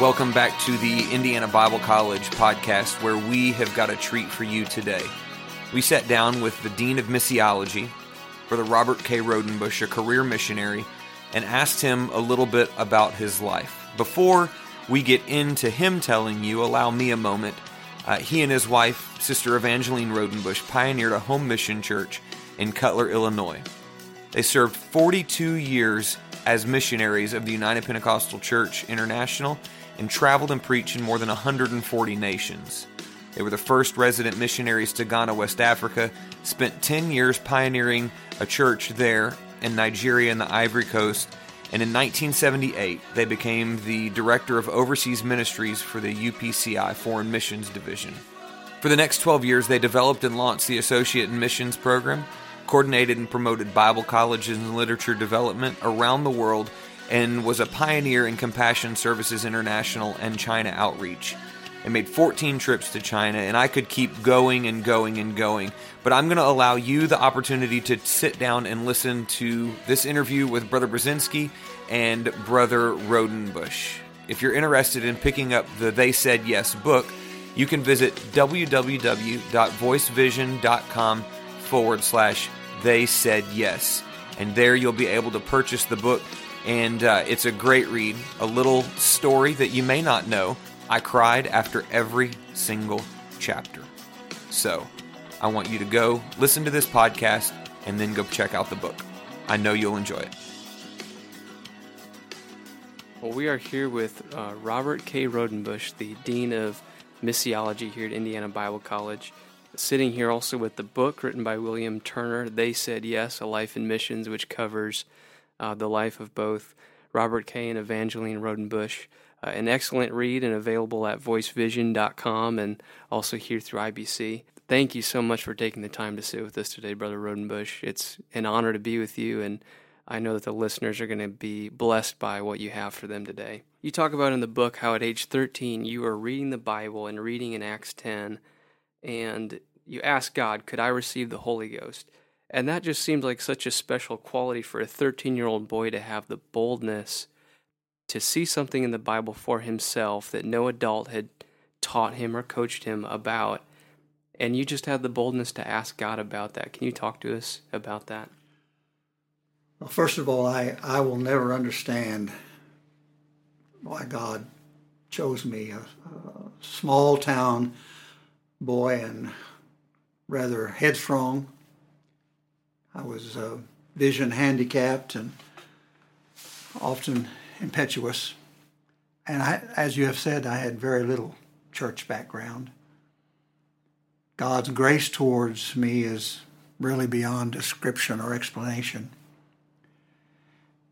Welcome back to the Indiana Bible College podcast, where we have got a treat for you today. We sat down with the Dean of Missiology, Brother Robert K. Rodenbush, a career missionary, and asked him a little bit about his life. Before we get into him telling you, allow me a moment. Uh, he and his wife, Sister Evangeline Rodenbush, pioneered a home mission church in Cutler, Illinois. They served 42 years as missionaries of the United Pentecostal Church International and traveled and preached in more than 140 nations. They were the first resident missionaries to Ghana, West Africa, spent 10 years pioneering a church there in Nigeria and the Ivory Coast, and in 1978 they became the director of overseas ministries for the UPCI Foreign Missions Division. For the next 12 years, they developed and launched the Associate Missions program, coordinated and promoted Bible colleges and literature development around the world, and was a pioneer in Compassion Services International and China outreach. They made 14 trips to China, and I could keep going and going and going. But I'm going to allow you the opportunity to sit down and listen to this interview with Brother Brzezinski and Brother Rodenbush. If you're interested in picking up the They Said Yes book, you can visit www.voicevision.com forward slash They Said Yes. And there you'll be able to purchase the book. And uh, it's a great read, a little story that you may not know. I cried after every single chapter. So I want you to go listen to this podcast and then go check out the book. I know you'll enjoy it. Well, we are here with uh, Robert K. Rodenbush, the Dean of Missiology here at Indiana Bible College. Sitting here also with the book written by William Turner, They Said Yes, A Life in Missions, which covers uh, the life of both Robert K. and Evangeline Rodenbush. Uh, an excellent read and available at voicevision.com and also here through IBC. Thank you so much for taking the time to sit with us today, Brother Rodenbush. It's an honor to be with you, and I know that the listeners are going to be blessed by what you have for them today. You talk about in the book how at age 13 you were reading the Bible and reading in Acts 10, and you ask God, Could I receive the Holy Ghost? And that just seems like such a special quality for a 13 year old boy to have the boldness to see something in the Bible for himself that no adult had taught him or coached him about. And you just had the boldness to ask God about that. Can you talk to us about that? Well, first of all, I, I will never understand why God chose me, a, a small town boy and rather headstrong. I was uh, vision handicapped and often impetuous. And I, as you have said, I had very little church background. God's grace towards me is really beyond description or explanation.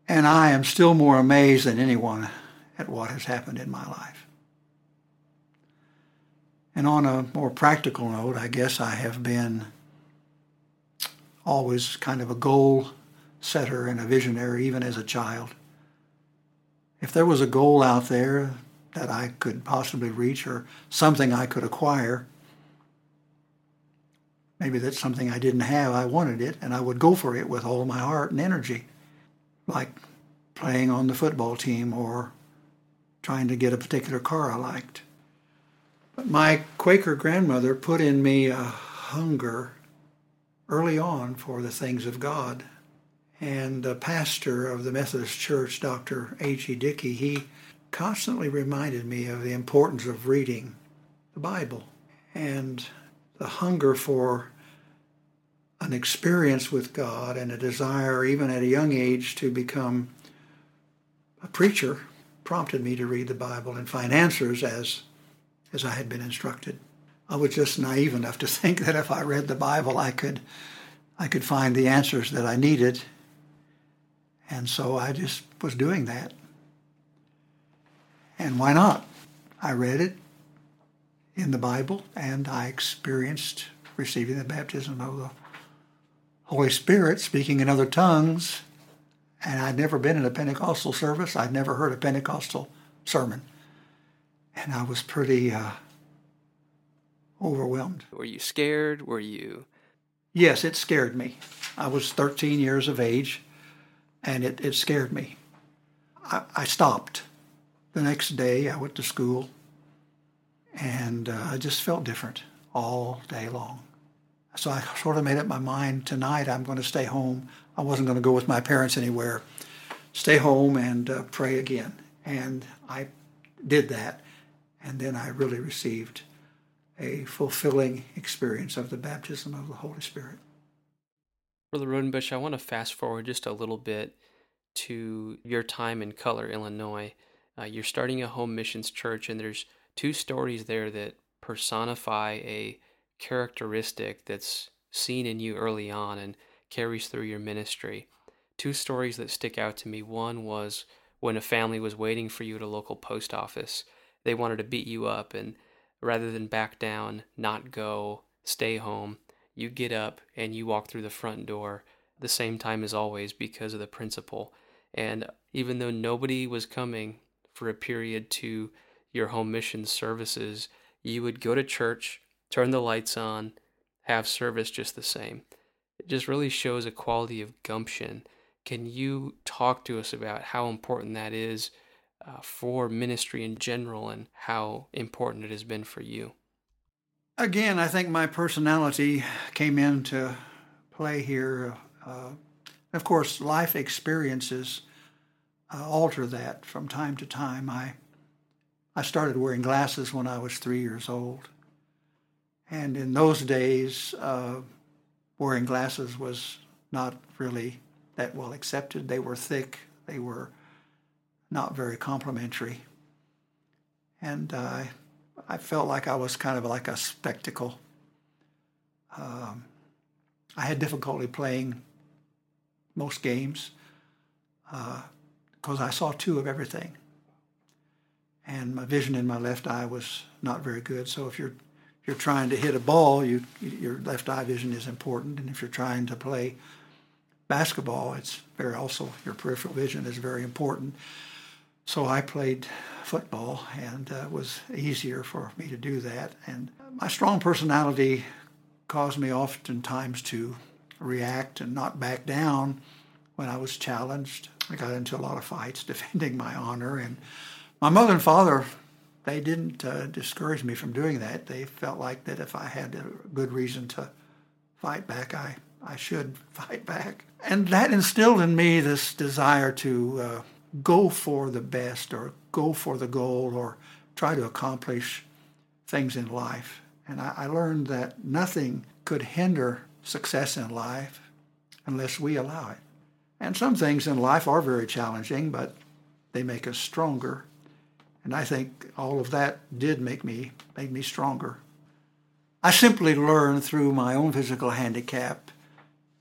And I am still more amazed than anyone at what has happened in my life. And on a more practical note, I guess I have been always kind of a goal setter and a visionary, even as a child. If there was a goal out there that I could possibly reach or something I could acquire, maybe that's something I didn't have, I wanted it, and I would go for it with all my heart and energy, like playing on the football team or trying to get a particular car I liked. My Quaker grandmother put in me a hunger early on for the things of God. And the pastor of the Methodist Church, Dr. H.E. Dickey, he constantly reminded me of the importance of reading the Bible and the hunger for an experience with God and a desire, even at a young age, to become a preacher prompted me to read the Bible and find answers as, as I had been instructed. I was just naive enough to think that if I read the Bible, I could, I could find the answers that I needed. And so I just was doing that. And why not? I read it in the Bible and I experienced receiving the baptism of the Holy Spirit, speaking in other tongues. And I'd never been in a Pentecostal service. I'd never heard a Pentecostal sermon. And I was pretty uh, overwhelmed. Were you scared? Were you? Yes, it scared me. I was 13 years of age, and it, it scared me. I, I stopped the next day I went to school and uh, I just felt different all day long. So I sort of made up my mind tonight I'm going to stay home. I wasn't going to go with my parents anywhere. Stay home and uh, pray again. And I did that. And then I really received a fulfilling experience of the baptism of the Holy Spirit. Brother Rodenbush, I want to fast forward just a little bit to your time in Cutler, Illinois. Uh, you're starting a home missions church, and there's two stories there that personify a characteristic that's seen in you early on and carries through your ministry. Two stories that stick out to me. One was when a family was waiting for you at a local post office. They wanted to beat you up, and rather than back down, not go, stay home, you get up and you walk through the front door the same time as always because of the principle. And even though nobody was coming for a period to your home mission services, you would go to church, turn the lights on, have service just the same. It just really shows a quality of gumption. Can you talk to us about how important that is uh, for ministry in general and how important it has been for you? Again, I think my personality came into play here. Uh, of course, life experiences uh, alter that from time to time. I I started wearing glasses when I was three years old, and in those days, uh, wearing glasses was not really that well accepted. They were thick. They were not very complimentary, and uh, I felt like I was kind of like a spectacle. Um, I had difficulty playing most games because uh, I saw two of everything. And my vision in my left eye was not very good. So if you're you're trying to hit a ball, you, your left eye vision is important. And if you're trying to play basketball, it's very also your peripheral vision is very important. So I played football, and uh, it was easier for me to do that. And my strong personality caused me oftentimes to react and not back down when I was challenged. I got into a lot of fights defending my honor, and my mother and father they didn't uh, discourage me from doing that. They felt like that if I had a good reason to fight back, I I should fight back, and that instilled in me this desire to uh, go for the best or go for the goal or try to accomplish things in life. And I, I learned that nothing could hinder success in life unless we allow it. And some things in life are very challenging, but they make us stronger. And I think all of that did make me make me stronger. I simply learned through my own physical handicap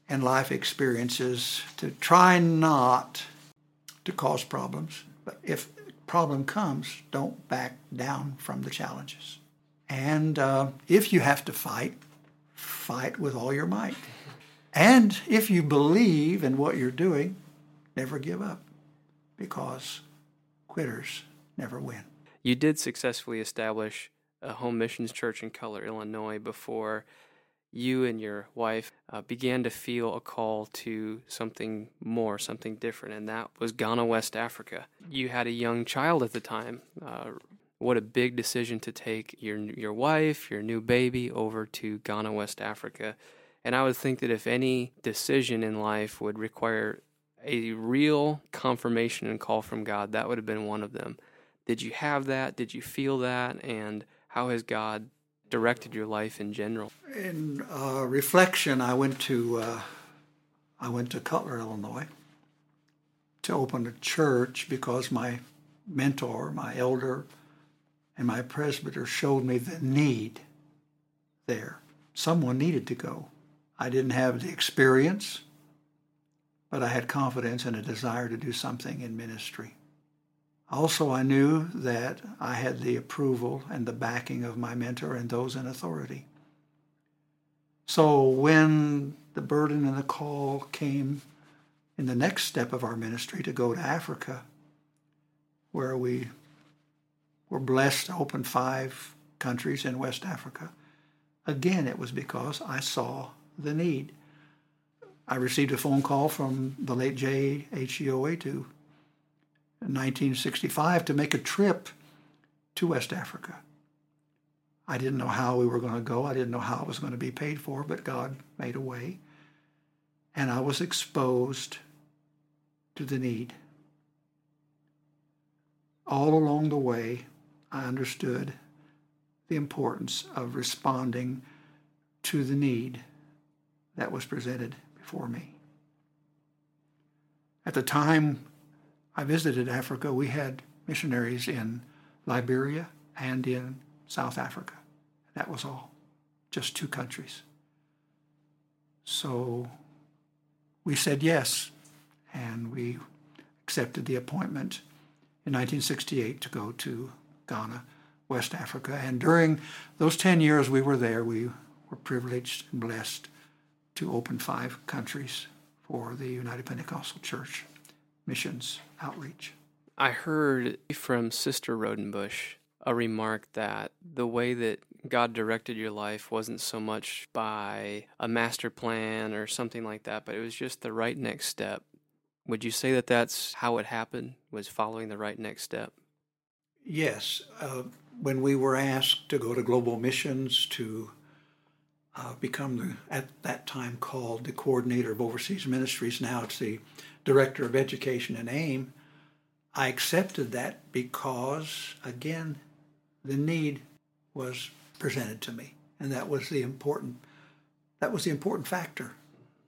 and life experiences to try not to cause problems. But if problem comes, don't back down from the challenges. And uh, if you have to fight, fight with all your might. And if you believe in what you're doing, never give up because quitters never win. You did successfully establish a home missions church in Cutler, Illinois before you and your wife uh, began to feel a call to something more, something different, and that was Ghana, West Africa. You had a young child at the time. Uh, what a big decision to take your your wife, your new baby over to Ghana, West Africa. And I would think that if any decision in life would require a real confirmation and call from God, that would have been one of them. Did you have that? Did you feel that? And how has God directed your life in general? In uh, reflection, I went to uh, I went to Cutler, Illinois, to open a church because my mentor, my elder, and my presbyter showed me the need there. Someone needed to go. I didn't have the experience, but I had confidence and a desire to do something in ministry. Also, I knew that I had the approval and the backing of my mentor and those in authority. So when the burden and the call came in the next step of our ministry to go to Africa, where we were blessed to open five countries in West Africa, again, it was because I saw the need. I received a phone call from the late J.H. Yoetu in 1965 to make a trip to West Africa. I didn't know how we were going to go. I didn't know how it was going to be paid for, but God made a way. And I was exposed to the need. All along the way, I understood the importance of responding to the need that was presented before me. At the time I visited Africa, we had missionaries in Liberia and in South Africa. That was all, just two countries. So we said yes, and we accepted the appointment in 1968 to go to Ghana, West Africa. And during those 10 years we were there, we were privileged and blessed to open five countries for the United Pentecostal Church missions outreach. I heard from Sister Rodenbush a remark that the way that God directed your life wasn't so much by a master plan or something like that, but it was just the right next step. Would you say that that's how it happened? Was following the right next step? Yes. Uh, when we were asked to go to global missions to uh, become the at that time called the coordinator of overseas ministries, now it's the director of education and AIM. I accepted that because, again, the need was presented to me, and that was the important that was the important factor.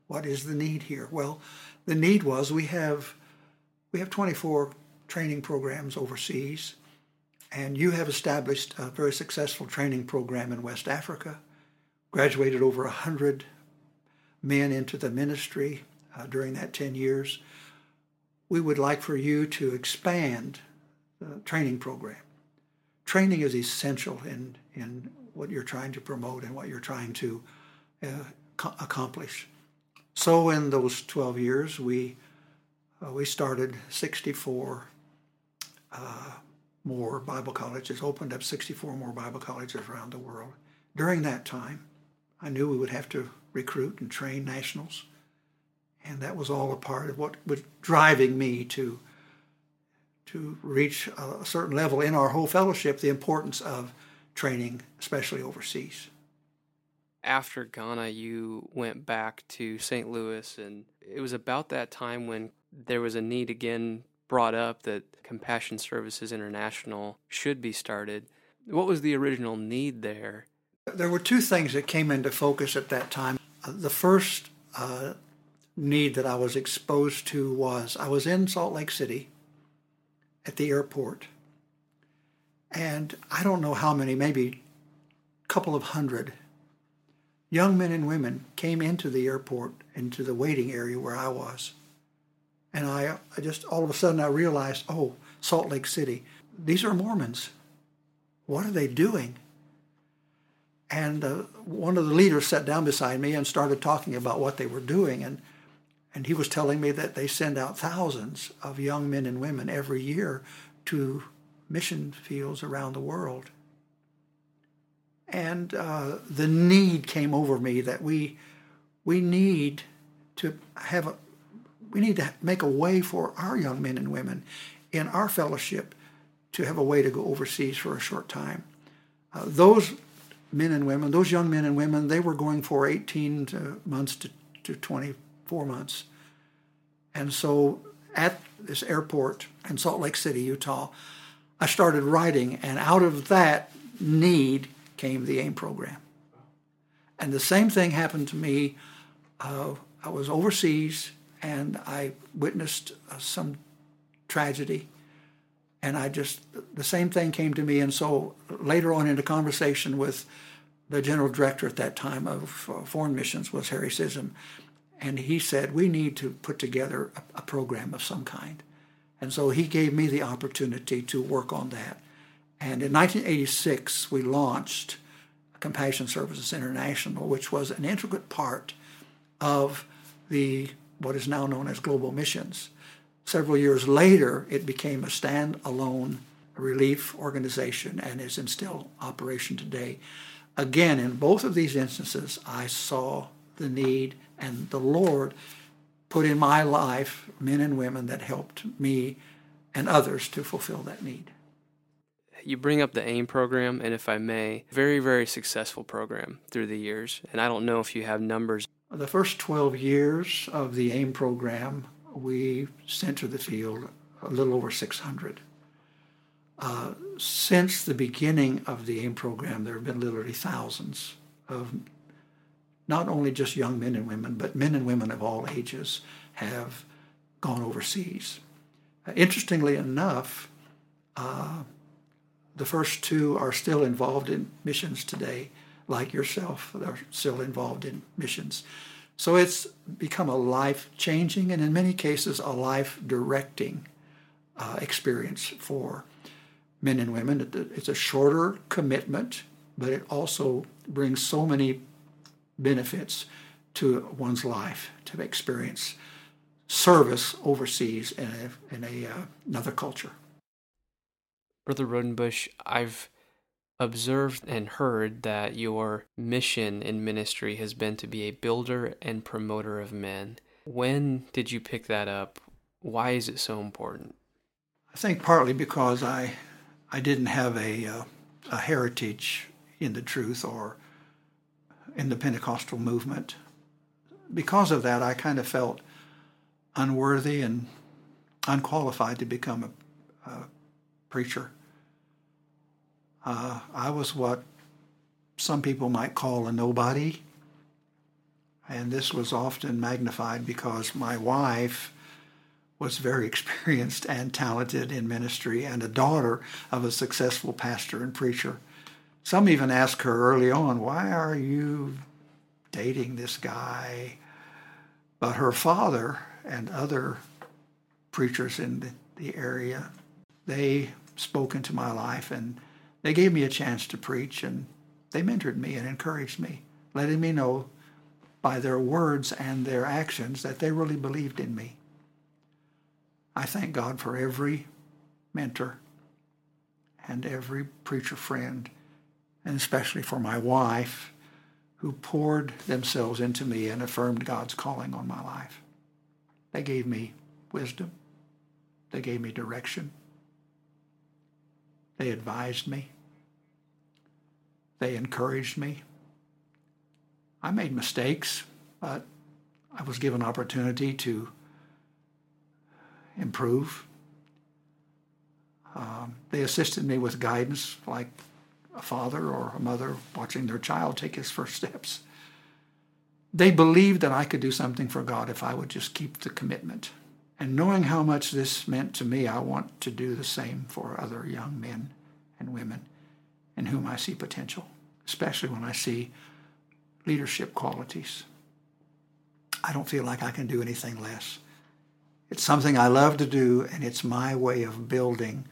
What is the need here? Well, the need was we have we have 24 training programs overseas, and you have established a very successful training program in West Africa, graduated over 100 men into the ministry uh, during that 10 years. We would like for you to expand the training program training is essential in, in what you're trying to promote and what you're trying to uh, co- accomplish. So in those 12 years, we, uh, we started 64 uh, more Bible colleges, opened up 64 more Bible colleges around the world. During that time, I knew we would have to recruit and train nationals, and that was all a part of what was driving me to to reach a certain level in our whole fellowship the importance of training, especially overseas. After Ghana, you went back to St. Louis, and it was about that time when there was a need again brought up that Compassion Services International should be started. What was the original need there? There were two things that came into focus at that time. Uh, the first uh, need that I was exposed to was I was in Salt Lake City at the airport. And I don't know how many, maybe a couple of hundred young men and women came into the airport, into the waiting area where I was. And I, I just, all of a sudden, I realized, oh, Salt Lake City, these are Mormons. What are they doing? And uh, one of the leaders sat down beside me and started talking about what they were doing. And and he was telling me that they send out thousands of young men and women every year to mission fields around the world. And uh, the need came over me that we, we need to have a, we need to make a way for our young men and women in our fellowship to have a way to go overseas for a short time. Uh, those men and women, those young men and women, they were going for 18 to months to, to 20 four months. And so at this airport in Salt Lake City, Utah, I started writing, and out of that need came the AIM program. And the same thing happened to me. Uh, I was overseas and I witnessed uh, some tragedy. And I just, the same thing came to me. And so later on in a conversation with the general director at that time of uh, foreign missions was Harry Scism and he said, We need to put together a, a, program of some kind. And so he gave me the opportunity to work on that. And in 1986, we launched Compassion Services International, which was an integral part of the what is now known as Global Missions. Several years later, it became a standalone relief organization and is in still operation today. Again, in both of these instances, I saw the need and the Lord put in my life men and women that helped me and others to fulfill that need. You bring up the AIM program, and if I may, very, very successful program through the years. And I don't know if you have numbers. The first 12 years of the AIM program, we sent to the field a little over 600. Uh, since the beginning of the AIM program, there have been literally thousands of not only just young men and women, but men and women of all ages have gone overseas. Interestingly enough, uh, the first two are still involved in missions today, like yourself, they're still involved in missions. So it's become a life changing and, in many cases, a life directing uh, experience for men and women. It's a shorter commitment, but it also brings so many benefits to one's life to experience service overseas in a, in a uh, another culture. Brother Rodenbush, I've observed and heard that your mission in ministry has been to be a builder and promoter of men. When did you pick that up? Why is it so important? I think partly because I I didn't have a uh, a heritage in the truth or in the Pentecostal movement. Because of that, I kind of felt unworthy and unqualified to become a, a preacher. Uh, I was what some people might call a nobody. And this was often magnified because my wife was very experienced and talented in ministry and a daughter of a successful pastor and preacher. Some even asked her early on, Why are you dating this guy? But her father and other preachers in the area, they spoke into my life and they gave me a chance to preach and they mentored me and encouraged me, letting me know by their words and their actions that they really believed in me. I thank God for every mentor and every preacher friend and especially for my wife, who poured themselves into me and affirmed God's calling on my life. They gave me wisdom. They gave me direction. They advised me. They encouraged me. I made mistakes, but I was given opportunity to improve. Um, they assisted me with guidance, like a father or a mother watching their child take his first steps. They believed that I could do something for God if I would just keep the commitment. And knowing how much this meant to me, I want to do the same for other young men and women in whom I see potential, especially when I see leadership qualities. I don't feel like I can do anything less. It's something I love to do, and it's my way of building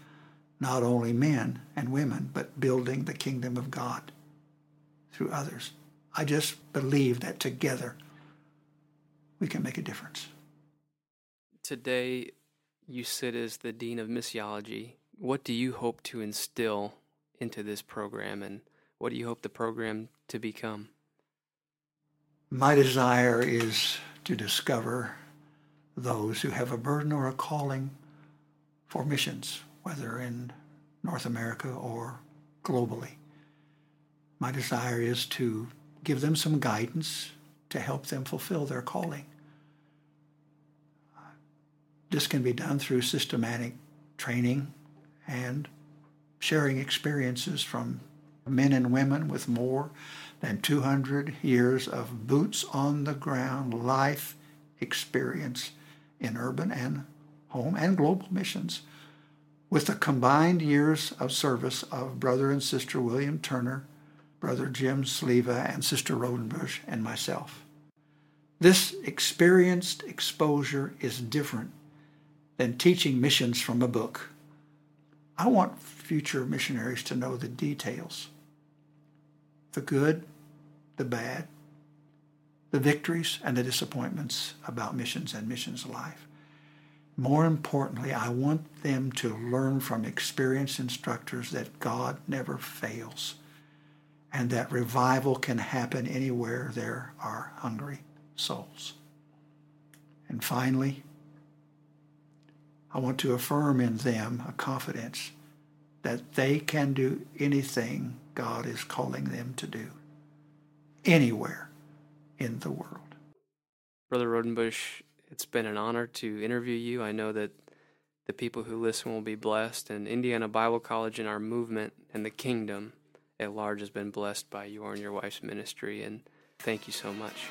not only men and women, but building the kingdom of God through others. I just believe that together we can make a difference. Today, you sit as the Dean of Missiology. What do you hope to instill into this program, and what do you hope the program to become? My desire is to discover those who have a burden or a calling for missions whether in North America or globally. My desire is to give them some guidance to help them fulfill their calling. This can be done through systematic training and sharing experiences from men and women with more than 200 years of boots on the ground life experience in urban and home and global missions with the combined years of service of brother and sister William Turner, brother Jim Sleva, and sister Rodenbush, and myself. This experienced exposure is different than teaching missions from a book. I want future missionaries to know the details the good, the bad, the victories, and the disappointments about missions and missions life. More importantly, I want them to learn from experienced instructors that God never fails and that revival can happen anywhere there are hungry souls. And finally, I want to affirm in them a confidence that they can do anything God is calling them to do, anywhere in the world. Brother Rodenbush, it's been an honor to interview you. I know that the people who listen will be blessed, and Indiana Bible College and our movement and the kingdom at large has been blessed by your and your wife's ministry. And thank you so much.